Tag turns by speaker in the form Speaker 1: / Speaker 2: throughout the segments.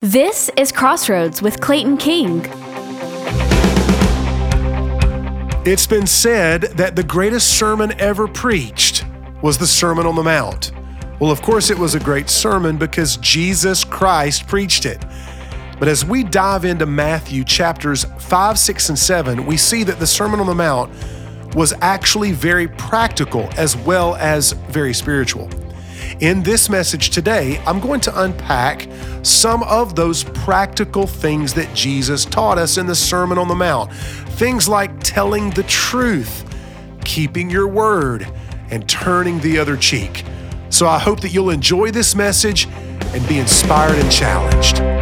Speaker 1: This is Crossroads with Clayton King.
Speaker 2: It's been said that the greatest sermon ever preached was the Sermon on the Mount. Well, of course, it was a great sermon because Jesus Christ preached it. But as we dive into Matthew chapters 5, 6, and 7, we see that the Sermon on the Mount was actually very practical as well as very spiritual. In this message today, I'm going to unpack some of those practical things that Jesus taught us in the Sermon on the Mount. Things like telling the truth, keeping your word, and turning the other cheek. So I hope that you'll enjoy this message and be inspired and challenged.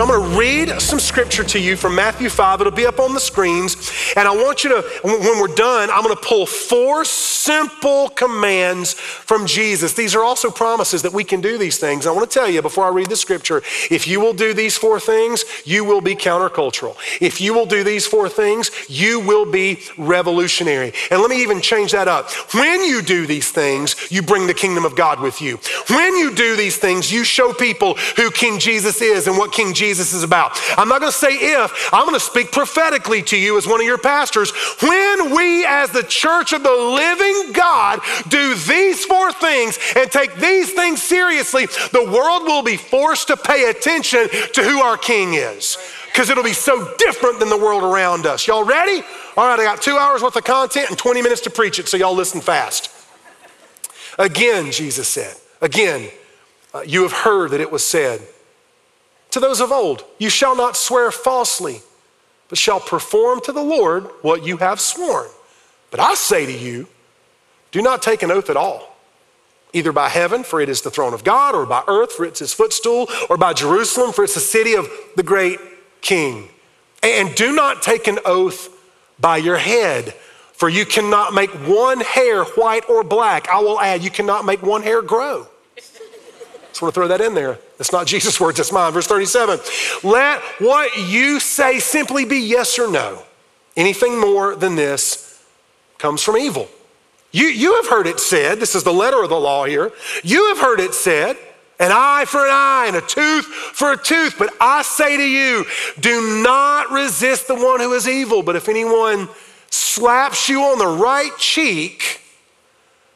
Speaker 2: So I'm going to read some scripture to you from Matthew 5. It'll be up on the screens. And I want you to, when we're done, I'm going to pull four simple commands from Jesus. These are also promises that we can do these things. I want to tell you before I read the scripture if you will do these four things, you will be countercultural. If you will do these four things, you will be revolutionary. And let me even change that up. When you do these things, you bring the kingdom of God with you. When you do these things, you show people who King Jesus is and what King Jesus is about. I'm not going to say if, I'm going to speak prophetically to you as one of your pastors. When we, as the church of the living God, do these four things and take these things seriously, the world will be forced to pay attention to who our King is because it'll be so different than the world around us. Y'all ready? All right, I got two hours worth of content and 20 minutes to preach it, so y'all listen fast. Again, Jesus said, again, uh, you have heard that it was said to those of old, You shall not swear falsely, but shall perform to the Lord what you have sworn. But I say to you, do not take an oath at all, either by heaven, for it is the throne of God, or by earth, for it's his footstool, or by Jerusalem, for it's the city of the great king. And do not take an oath by your head, for you cannot make one hair white or black. I will add, you cannot make one hair grow. Just want to throw that in there. It's not Jesus' words, it's mine. Verse 37. Let what you say simply be yes or no. Anything more than this comes from evil. You, you have heard it said, this is the letter of the law here. You have heard it said, an eye for an eye and a tooth for a tooth. But I say to you, do not resist the one who is evil. But if anyone slaps you on the right cheek,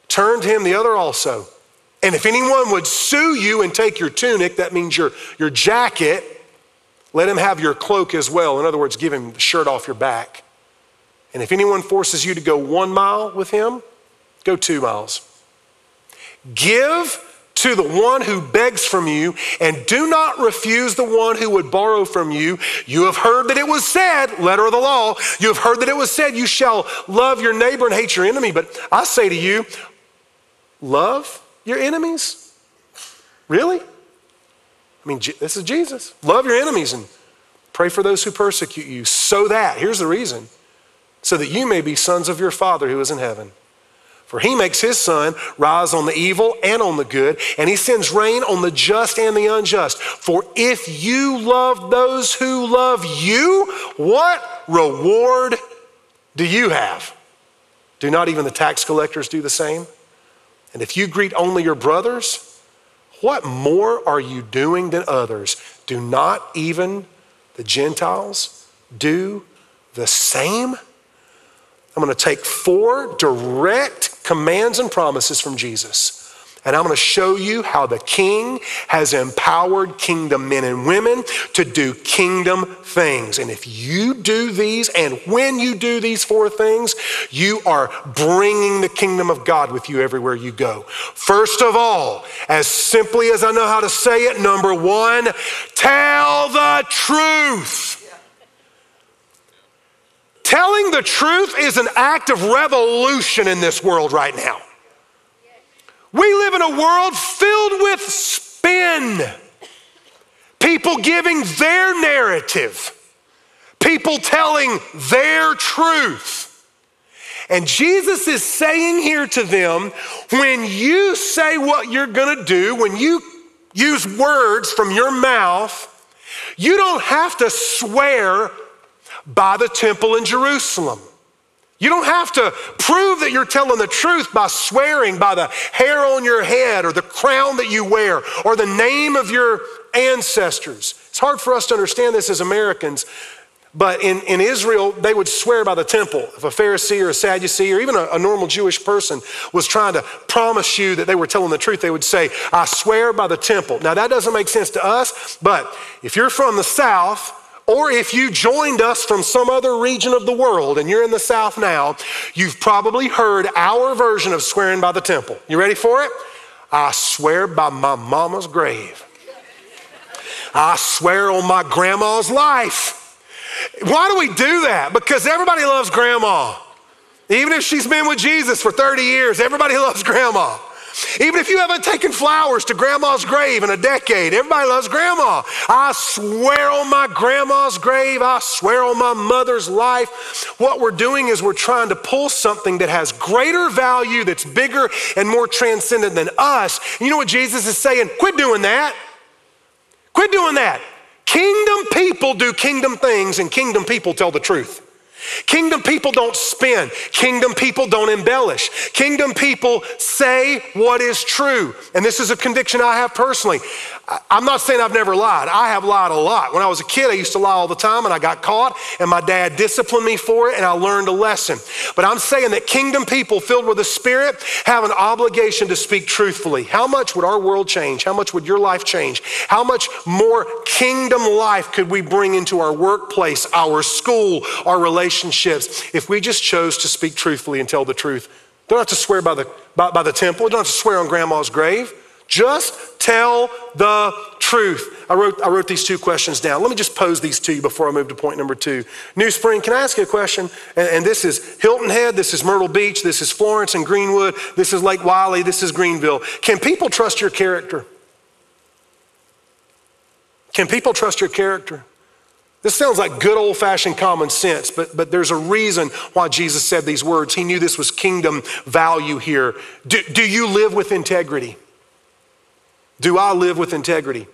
Speaker 2: turn to him the other also. And if anyone would sue you and take your tunic, that means your, your jacket, let him have your cloak as well. In other words, give him the shirt off your back. And if anyone forces you to go one mile with him, go two miles. Give to the one who begs from you, and do not refuse the one who would borrow from you. You have heard that it was said, letter of the law, you have heard that it was said, you shall love your neighbor and hate your enemy. But I say to you, love your enemies? Really? I mean, this is Jesus. Love your enemies and pray for those who persecute you, so that, here's the reason, so that you may be sons of your Father who is in heaven. For he makes his sun rise on the evil and on the good, and he sends rain on the just and the unjust. For if you love those who love you, what reward do you have? Do not even the tax collectors do the same? And if you greet only your brothers, what more are you doing than others? Do not even the Gentiles do the same? I'm going to take four direct commands and promises from Jesus and I'm going to show you how the king has empowered kingdom men and women to do kingdom things. And if you do these, and when you do these four things, you are bringing the kingdom of God with you everywhere you go. First of all, as simply as I know how to say it, number one, tell the truth. Telling the truth is an act of revolution in this world right now. We live in a world filled with spin. People giving their narrative, people telling their truth. And Jesus is saying here to them when you say what you're going to do, when you use words from your mouth, you don't have to swear by the temple in Jerusalem. You don't have to prove that you're telling the truth by swearing by the hair on your head or the crown that you wear or the name of your ancestors. It's hard for us to understand this as Americans, but in, in Israel, they would swear by the temple. If a Pharisee or a Sadducee or even a, a normal Jewish person was trying to promise you that they were telling the truth, they would say, I swear by the temple. Now, that doesn't make sense to us, but if you're from the South, or if you joined us from some other region of the world and you're in the South now, you've probably heard our version of swearing by the temple. You ready for it? I swear by my mama's grave. I swear on my grandma's life. Why do we do that? Because everybody loves grandma. Even if she's been with Jesus for 30 years, everybody loves grandma. Even if you haven't taken flowers to grandma's grave in a decade, everybody loves grandma. I swear on my grandma's grave, I swear on my mother's life. What we're doing is we're trying to pull something that has greater value, that's bigger and more transcendent than us. You know what Jesus is saying? Quit doing that. Quit doing that. Kingdom people do kingdom things, and kingdom people tell the truth. Kingdom people don't spin. Kingdom people don't embellish. Kingdom people say what is true. And this is a conviction I have personally. I'm not saying I've never lied. I have lied a lot. When I was a kid, I used to lie all the time and I got caught and my dad disciplined me for it and I learned a lesson. But I'm saying that kingdom people filled with the Spirit have an obligation to speak truthfully. How much would our world change? How much would your life change? How much more kingdom life could we bring into our workplace, our school, our relationships if we just chose to speak truthfully and tell the truth? Don't have to swear by the, by, by the temple, don't have to swear on grandma's grave. Just tell the truth. I wrote, I wrote these two questions down. Let me just pose these to you before I move to point number two. New Spring, can I ask you a question? And, and this is Hilton Head, this is Myrtle Beach, this is Florence and Greenwood, this is Lake Wylie, this is Greenville. Can people trust your character? Can people trust your character? This sounds like good old fashioned common sense, but, but there's a reason why Jesus said these words. He knew this was kingdom value here. Do, do you live with integrity? Do I live with integrity?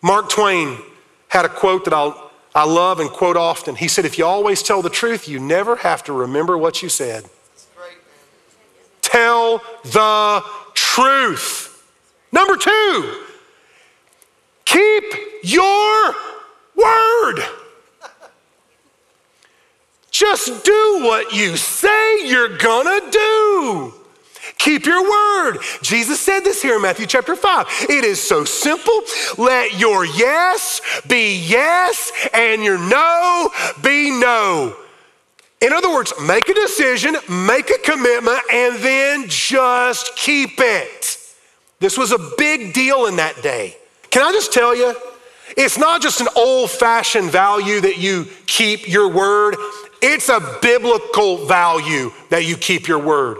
Speaker 2: Mark Twain had a quote that I'll, I love and quote often. He said, If you always tell the truth, you never have to remember what you said. Tell the truth. Number two, keep your word. Just do what you say you're gonna do. Keep your word. Jesus said this here in Matthew chapter 5. It is so simple. Let your yes be yes and your no be no. In other words, make a decision, make a commitment, and then just keep it. This was a big deal in that day. Can I just tell you? It's not just an old fashioned value that you keep your word, it's a biblical value that you keep your word.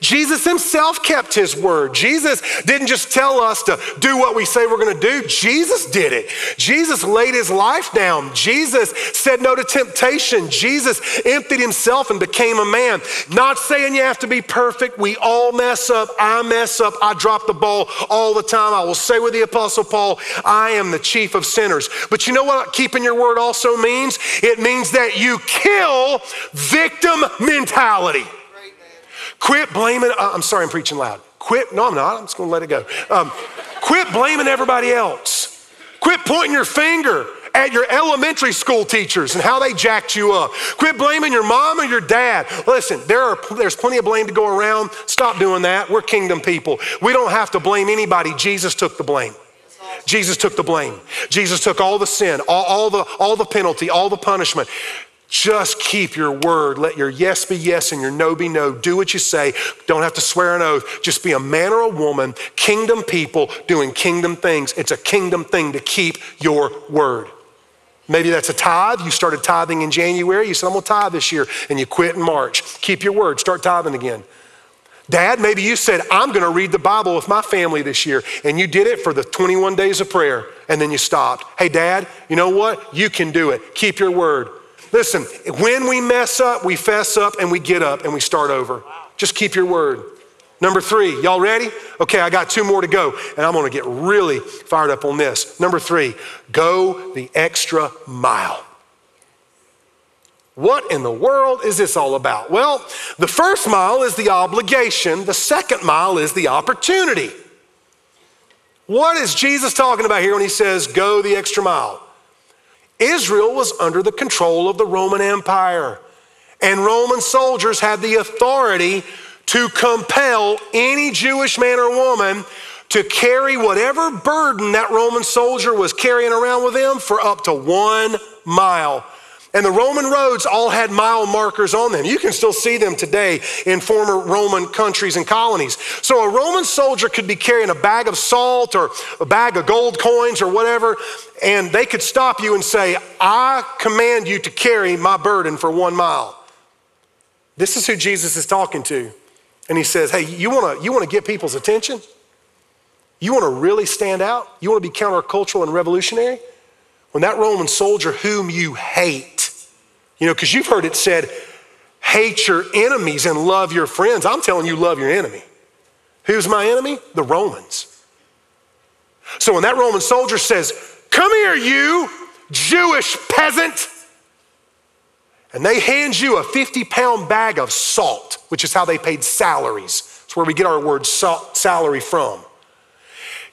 Speaker 2: Jesus himself kept his word. Jesus didn't just tell us to do what we say we're going to do. Jesus did it. Jesus laid his life down. Jesus said no to temptation. Jesus emptied himself and became a man. Not saying you have to be perfect. We all mess up. I mess up. I drop the ball all the time. I will say with the Apostle Paul, I am the chief of sinners. But you know what keeping your word also means? It means that you kill victim mentality. Quit blaming, uh, I'm sorry, I'm preaching loud. Quit, no, I'm not, I'm just gonna let it go. Um, quit blaming everybody else. Quit pointing your finger at your elementary school teachers and how they jacked you up. Quit blaming your mom or your dad. Listen, there are, there's plenty of blame to go around. Stop doing that. We're kingdom people. We don't have to blame anybody. Jesus took the blame. Jesus took the blame. Jesus took all the sin, all, all, the, all the penalty, all the punishment. Just keep your word. Let your yes be yes and your no be no. Do what you say. Don't have to swear an oath. Just be a man or a woman, kingdom people doing kingdom things. It's a kingdom thing to keep your word. Maybe that's a tithe. You started tithing in January. You said, I'm going to tithe this year. And you quit in March. Keep your word. Start tithing again. Dad, maybe you said, I'm going to read the Bible with my family this year. And you did it for the 21 days of prayer. And then you stopped. Hey, Dad, you know what? You can do it. Keep your word. Listen, when we mess up, we fess up and we get up and we start over. Just keep your word. Number three, y'all ready? Okay, I got two more to go, and I'm gonna get really fired up on this. Number three, go the extra mile. What in the world is this all about? Well, the first mile is the obligation, the second mile is the opportunity. What is Jesus talking about here when he says, go the extra mile? Israel was under the control of the Roman Empire, and Roman soldiers had the authority to compel any Jewish man or woman to carry whatever burden that Roman soldier was carrying around with him for up to one mile. And the Roman roads all had mile markers on them. You can still see them today in former Roman countries and colonies. So a Roman soldier could be carrying a bag of salt or a bag of gold coins or whatever, and they could stop you and say, I command you to carry my burden for one mile. This is who Jesus is talking to. And he says, Hey, you wanna, you wanna get people's attention? You wanna really stand out? You wanna be countercultural and revolutionary? When that Roman soldier whom you hate, you know, because you've heard it said, hate your enemies and love your friends. I'm telling you, love your enemy. Who's my enemy? The Romans. So when that Roman soldier says, Come here, you Jewish peasant, and they hand you a 50 pound bag of salt, which is how they paid salaries. It's where we get our word salt, salary from.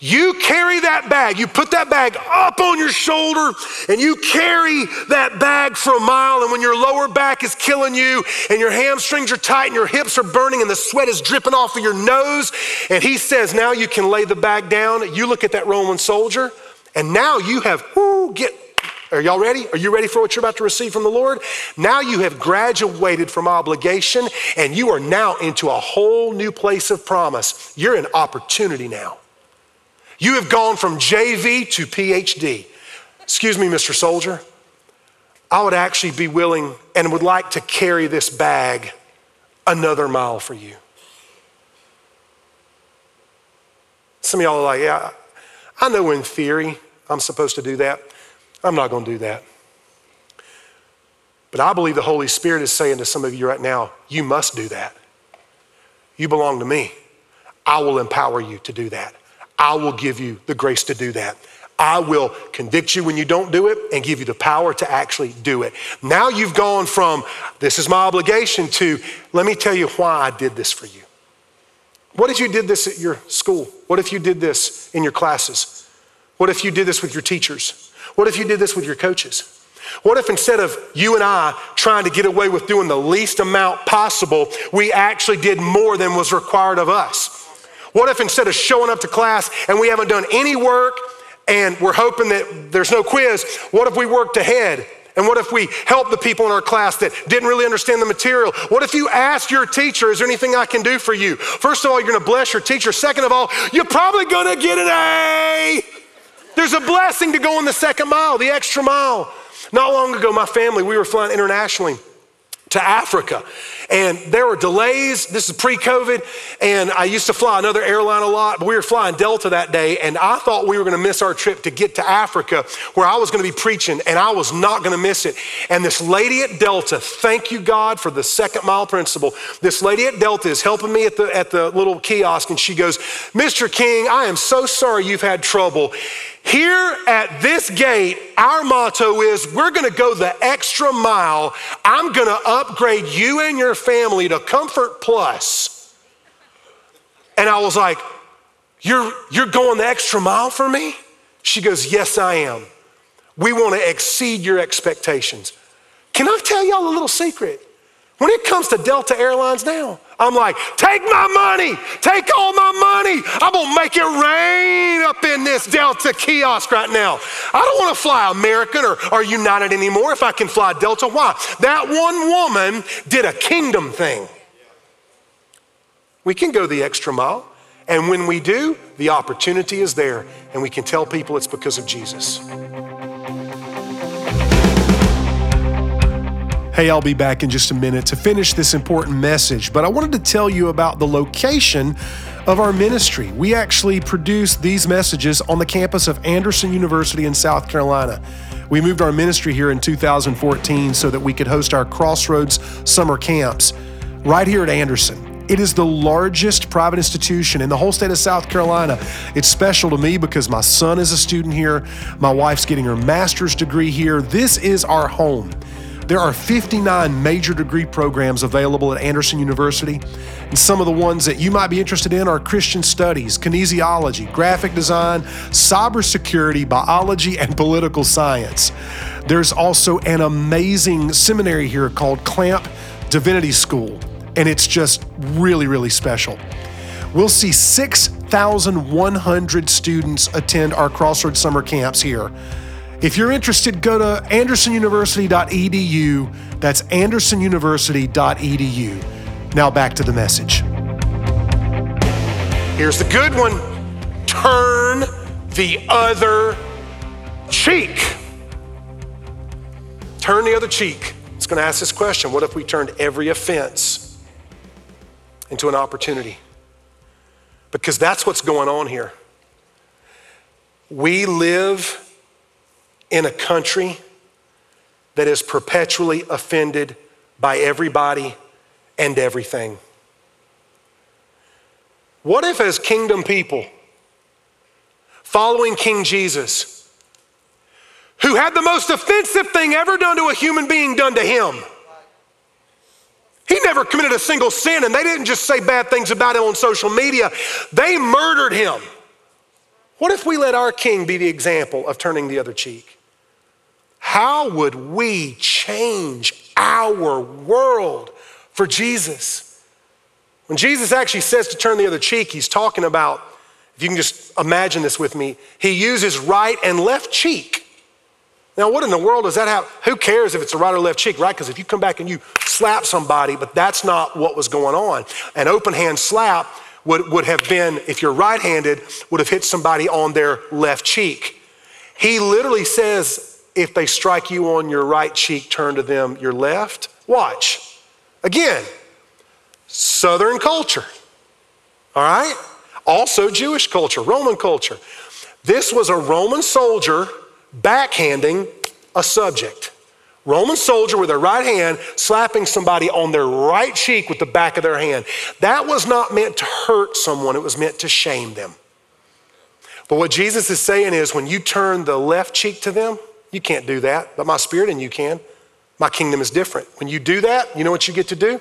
Speaker 2: You carry that bag, you put that bag up on your shoulder, and you carry that bag for a mile. And when your lower back is killing you, and your hamstrings are tight, and your hips are burning, and the sweat is dripping off of your nose, and he says, Now you can lay the bag down. You look at that Roman soldier, and now you have, whoo, get, are y'all ready? Are you ready for what you're about to receive from the Lord? Now you have graduated from obligation and you are now into a whole new place of promise. You're in opportunity now. You have gone from JV to PhD. Excuse me, Mr. Soldier. I would actually be willing and would like to carry this bag another mile for you. Some of y'all are like, yeah, I know in theory I'm supposed to do that. I'm not going to do that. But I believe the Holy Spirit is saying to some of you right now, you must do that. You belong to me. I will empower you to do that. I will give you the grace to do that. I will convict you when you don't do it and give you the power to actually do it. Now you've gone from this is my obligation to let me tell you why I did this for you. What if you did this at your school? What if you did this in your classes? What if you did this with your teachers? What if you did this with your coaches? What if instead of you and I trying to get away with doing the least amount possible, we actually did more than was required of us? What if instead of showing up to class and we haven't done any work and we're hoping that there's no quiz, what if we worked ahead? And what if we help the people in our class that didn't really understand the material? What if you ask your teacher, is there anything I can do for you? First of all, you're gonna bless your teacher. Second of all, you're probably gonna get an A. There's a blessing to going the second mile, the extra mile. Not long ago, my family, we were flying internationally to Africa. And there were delays. This is pre COVID. And I used to fly another airline a lot, but we were flying Delta that day. And I thought we were going to miss our trip to get to Africa where I was going to be preaching, and I was not going to miss it. And this lady at Delta, thank you, God, for the second mile principle. This lady at Delta is helping me at the, at the little kiosk, and she goes, Mr. King, I am so sorry you've had trouble. Here at this gate, our motto is we're gonna go the extra mile. I'm gonna upgrade you and your family to Comfort Plus. And I was like, You're, you're going the extra mile for me? She goes, Yes, I am. We wanna exceed your expectations. Can I tell y'all a little secret? When it comes to Delta Airlines now, I'm like, take my money, take all my money. I'm gonna make it rain up in this Delta kiosk right now. I don't wanna fly American or, or United anymore if I can fly Delta. Why? That one woman did a kingdom thing. We can go the extra mile. And when we do, the opportunity is there, and we can tell people it's because of Jesus. Hey, I'll be back in just a minute to finish this important message, but I wanted to tell you about the location of our ministry. We actually produce these messages on the campus of Anderson University in South Carolina. We moved our ministry here in 2014 so that we could host our Crossroads summer camps right here at Anderson. It is the largest private institution in the whole state of South Carolina. It's special to me because my son is a student here, my wife's getting her master's degree here. This is our home. There are 59 major degree programs available at Anderson University, and some of the ones that you might be interested in are Christian studies, kinesiology, graphic design, cybersecurity, biology, and political science. There's also an amazing seminary here called Clamp Divinity School, and it's just really, really special. We'll see 6,100 students attend our Crossroads summer camps here. If you're interested, go to andersonuniversity.edu. That's andersonuniversity.edu. Now back to the message. Here's the good one turn the other cheek. Turn the other cheek. It's going to ask this question What if we turned every offense into an opportunity? Because that's what's going on here. We live in a country that is perpetually offended by everybody and everything. What if, as kingdom people, following King Jesus, who had the most offensive thing ever done to a human being done to him, he never committed a single sin, and they didn't just say bad things about him on social media, they murdered him. What if we let our king be the example of turning the other cheek? How would we change our world for Jesus? When Jesus actually says to turn the other cheek, he's talking about, if you can just imagine this with me, he uses right and left cheek. Now, what in the world does that have? Who cares if it's a right or left cheek, right? Because if you come back and you slap somebody, but that's not what was going on. An open hand slap would, would have been, if you're right handed, would have hit somebody on their left cheek. He literally says, if they strike you on your right cheek, turn to them your left. Watch. Again, Southern culture. All right? Also Jewish culture, Roman culture. This was a Roman soldier backhanding a subject. Roman soldier with their right hand slapping somebody on their right cheek with the back of their hand. That was not meant to hurt someone, it was meant to shame them. But what Jesus is saying is when you turn the left cheek to them, you can't do that, but my spirit in you can. My kingdom is different. When you do that, you know what you get to do?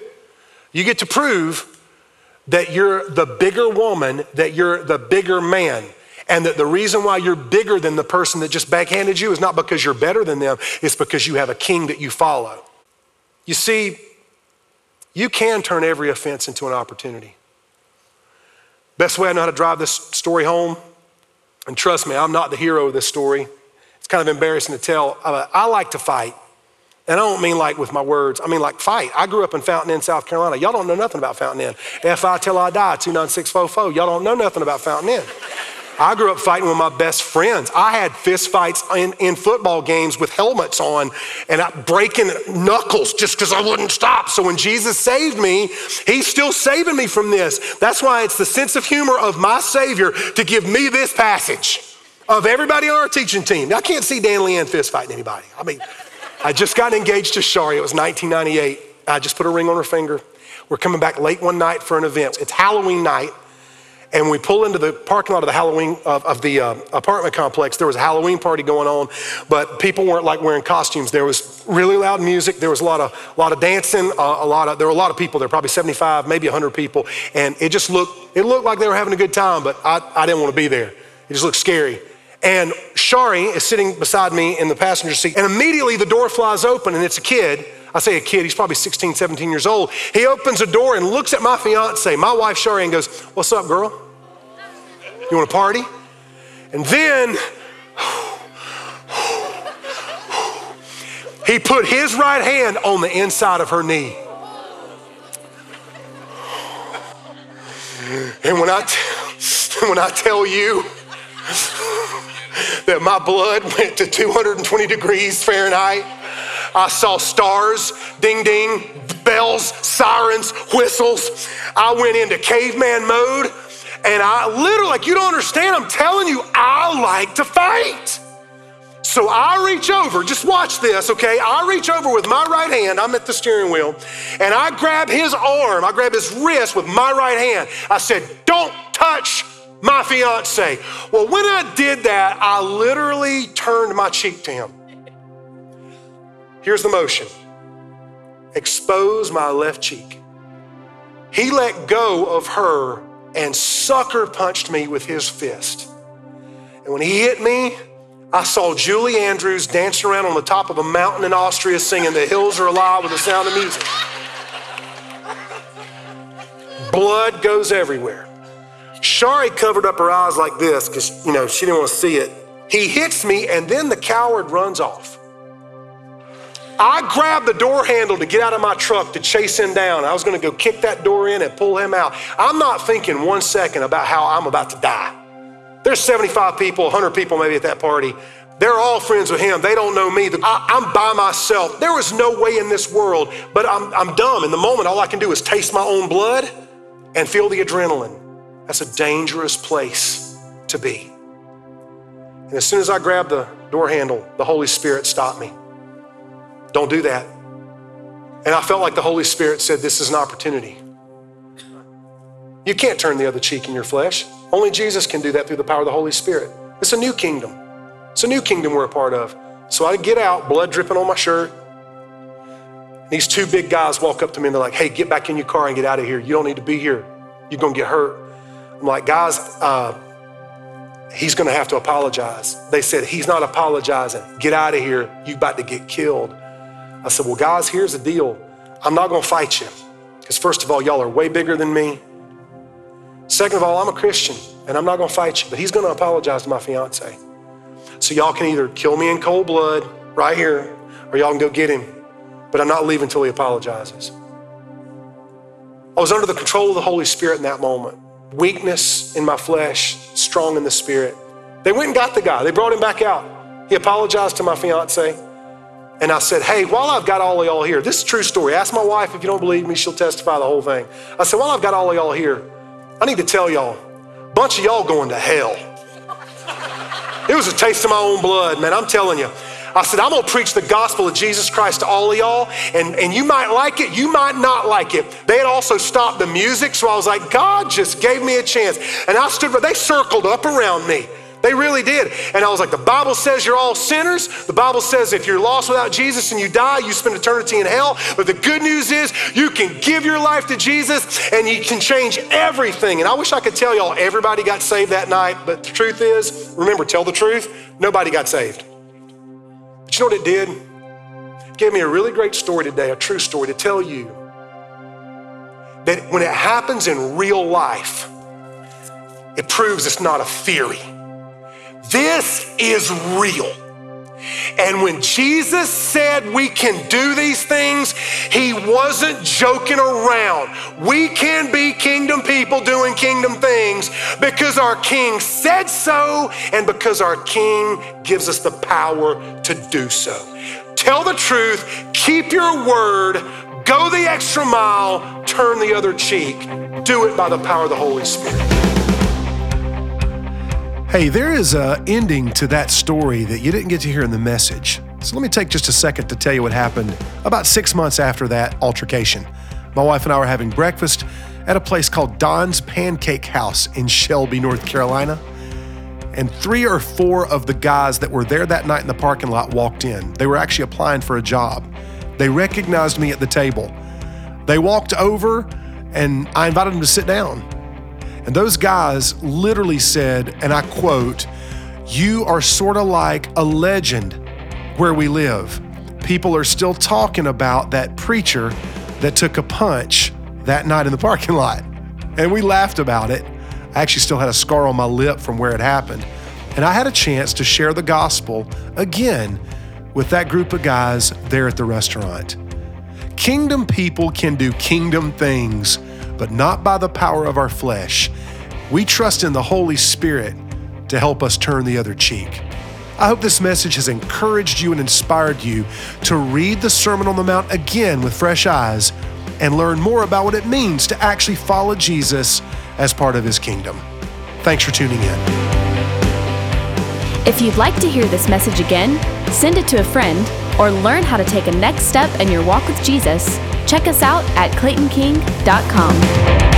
Speaker 2: You get to prove that you're the bigger woman, that you're the bigger man, and that the reason why you're bigger than the person that just backhanded you is not because you're better than them, it's because you have a king that you follow. You see, you can turn every offense into an opportunity. Best way I know how to drive this story home, and trust me, I'm not the hero of this story kind of embarrassing to tell. Uh, I like to fight. And I don't mean like with my words, I mean like fight. I grew up in Fountain Inn, South Carolina. Y'all don't know nothing about Fountain Inn. F I till I die, 29644. Y'all don't know nothing about Fountain Inn. I grew up fighting with my best friends. I had fist fights in, in football games with helmets on and I, breaking knuckles just because I wouldn't stop. So when Jesus saved me, He's still saving me from this. That's why it's the sense of humor of my Savior to give me this passage of everybody on our teaching team. I can't see Dan Lian fist fighting anybody. I mean, I just got engaged to Sharie. It was 1998. I just put a ring on her finger. We're coming back late one night for an event. It's Halloween night, and we pull into the parking lot of the Halloween of, of the uh, apartment complex. There was a Halloween party going on, but people weren't like wearing costumes. There was really loud music. There was a lot of a lot of dancing. Uh, a lot of there were a lot of people. There were probably 75, maybe 100 people, and it just looked it looked like they were having a good time. But I, I didn't want to be there. It just looked scary. And Sharie is sitting beside me in the passenger seat, and immediately the door flies open, and it's a kid. I say a kid, he's probably 16, 17 years old. He opens the door and looks at my fiance, my wife Sharie, and goes, What's up, girl? You want to party? And then he put his right hand on the inside of her knee. And when I, t- when I tell you, that my blood went to 220 degrees Fahrenheit. I saw stars, ding ding, bells, sirens, whistles. I went into caveman mode and I literally, like, you don't understand, I'm telling you, I like to fight. So I reach over, just watch this, okay? I reach over with my right hand, I'm at the steering wheel, and I grab his arm, I grab his wrist with my right hand. I said, Don't touch my fiance. Well, when I did that, I literally turned my cheek to him. Here's the motion expose my left cheek. He let go of her and sucker punched me with his fist. And when he hit me, I saw Julie Andrews dancing around on the top of a mountain in Austria singing The Hills Are Alive with the sound of music. Blood goes everywhere. Sharie covered up her eyes like this because, you know, she didn't want to see it. He hits me, and then the coward runs off. I grabbed the door handle to get out of my truck to chase him down. I was going to go kick that door in and pull him out. I'm not thinking one second about how I'm about to die. There's 75 people, 100 people maybe at that party. They're all friends with him. They don't know me. I, am by myself. There is no way in this world, but I'm, I'm dumb. In the moment, all I can do is taste my own blood and feel the adrenaline. That's a dangerous place to be. And as soon as I grabbed the door handle, the Holy Spirit stopped me. Don't do that. And I felt like the Holy Spirit said, This is an opportunity. You can't turn the other cheek in your flesh. Only Jesus can do that through the power of the Holy Spirit. It's a new kingdom. It's a new kingdom we're a part of. So I get out, blood dripping on my shirt. These two big guys walk up to me and they're like, hey, get back in your car and get out of here. You don't need to be here. You're going to get hurt. I'm like, guys, uh, he's going to have to apologize. They said, he's not apologizing. Get out of here. You about to get killed. I said, well, guys, here's the deal. I'm not going to fight you. Because first of all, y'all are way bigger than me. Second of all, I'm a Christian and I'm not going to fight you, but he's going to apologize to my fiance. So y'all can either kill me in cold blood right here or y'all can go get him. But I'm not leaving until he apologizes. I was under the control of the Holy Spirit in that moment. Weakness in my flesh, strong in the spirit. They went and got the guy. They brought him back out. He apologized to my fiance. And I said, Hey, while I've got all of y'all here, this is true story. Ask my wife if you don't believe me, she'll testify the whole thing. I said, While I've got all of y'all here, I need to tell y'all, bunch of y'all going to hell. It was a taste of my own blood, man. I'm telling you. I said, I'm gonna preach the gospel of Jesus Christ to all of y'all, and, and you might like it, you might not like it. They had also stopped the music, so I was like, God just gave me a chance. And I stood, they circled up around me. They really did. And I was like, the Bible says you're all sinners. The Bible says if you're lost without Jesus and you die, you spend eternity in hell. But the good news is you can give your life to Jesus and you can change everything. And I wish I could tell y'all everybody got saved that night. But the truth is, remember, tell the truth, nobody got saved. But you know what it did? It gave me a really great story today, a true story to tell you that when it happens in real life, it proves it's not a theory. This is real. And when Jesus said we can do these things, he wasn't joking around. We can be kingdom people doing kingdom things because our king said so and because our king gives us the power to do so. Tell the truth, keep your word, go the extra mile, turn the other cheek. Do it by the power of the Holy Spirit.
Speaker 3: Hey, there is an ending to that story that you didn't get to hear in the message. So let me take just a second to tell you what happened about six months after that altercation. My wife and I were having breakfast at a place called Don's Pancake House in Shelby, North Carolina. And three or four of the guys that were there that night in the parking lot walked in. They were actually applying for a job. They recognized me at the table. They walked over and I invited them to sit down. And those guys literally said, and I quote, You are sort of like a legend where we live. People are still talking about that preacher that took a punch that night in the parking lot. And we laughed about it. I actually still had a scar on my lip from where it happened. And I had a chance to share the gospel again with that group of guys there at the restaurant. Kingdom people can do kingdom things but not by the power of our flesh. We trust in the Holy Spirit to help us turn the other cheek. I hope this message has encouraged you and inspired you to read the Sermon on the Mount again with fresh eyes and learn more about what it means to actually follow Jesus as part of his kingdom. Thanks for tuning in.
Speaker 1: If you'd like to hear this message again, send it to a friend, or learn how to take a next step in your walk with Jesus, check us out at claytonking.com.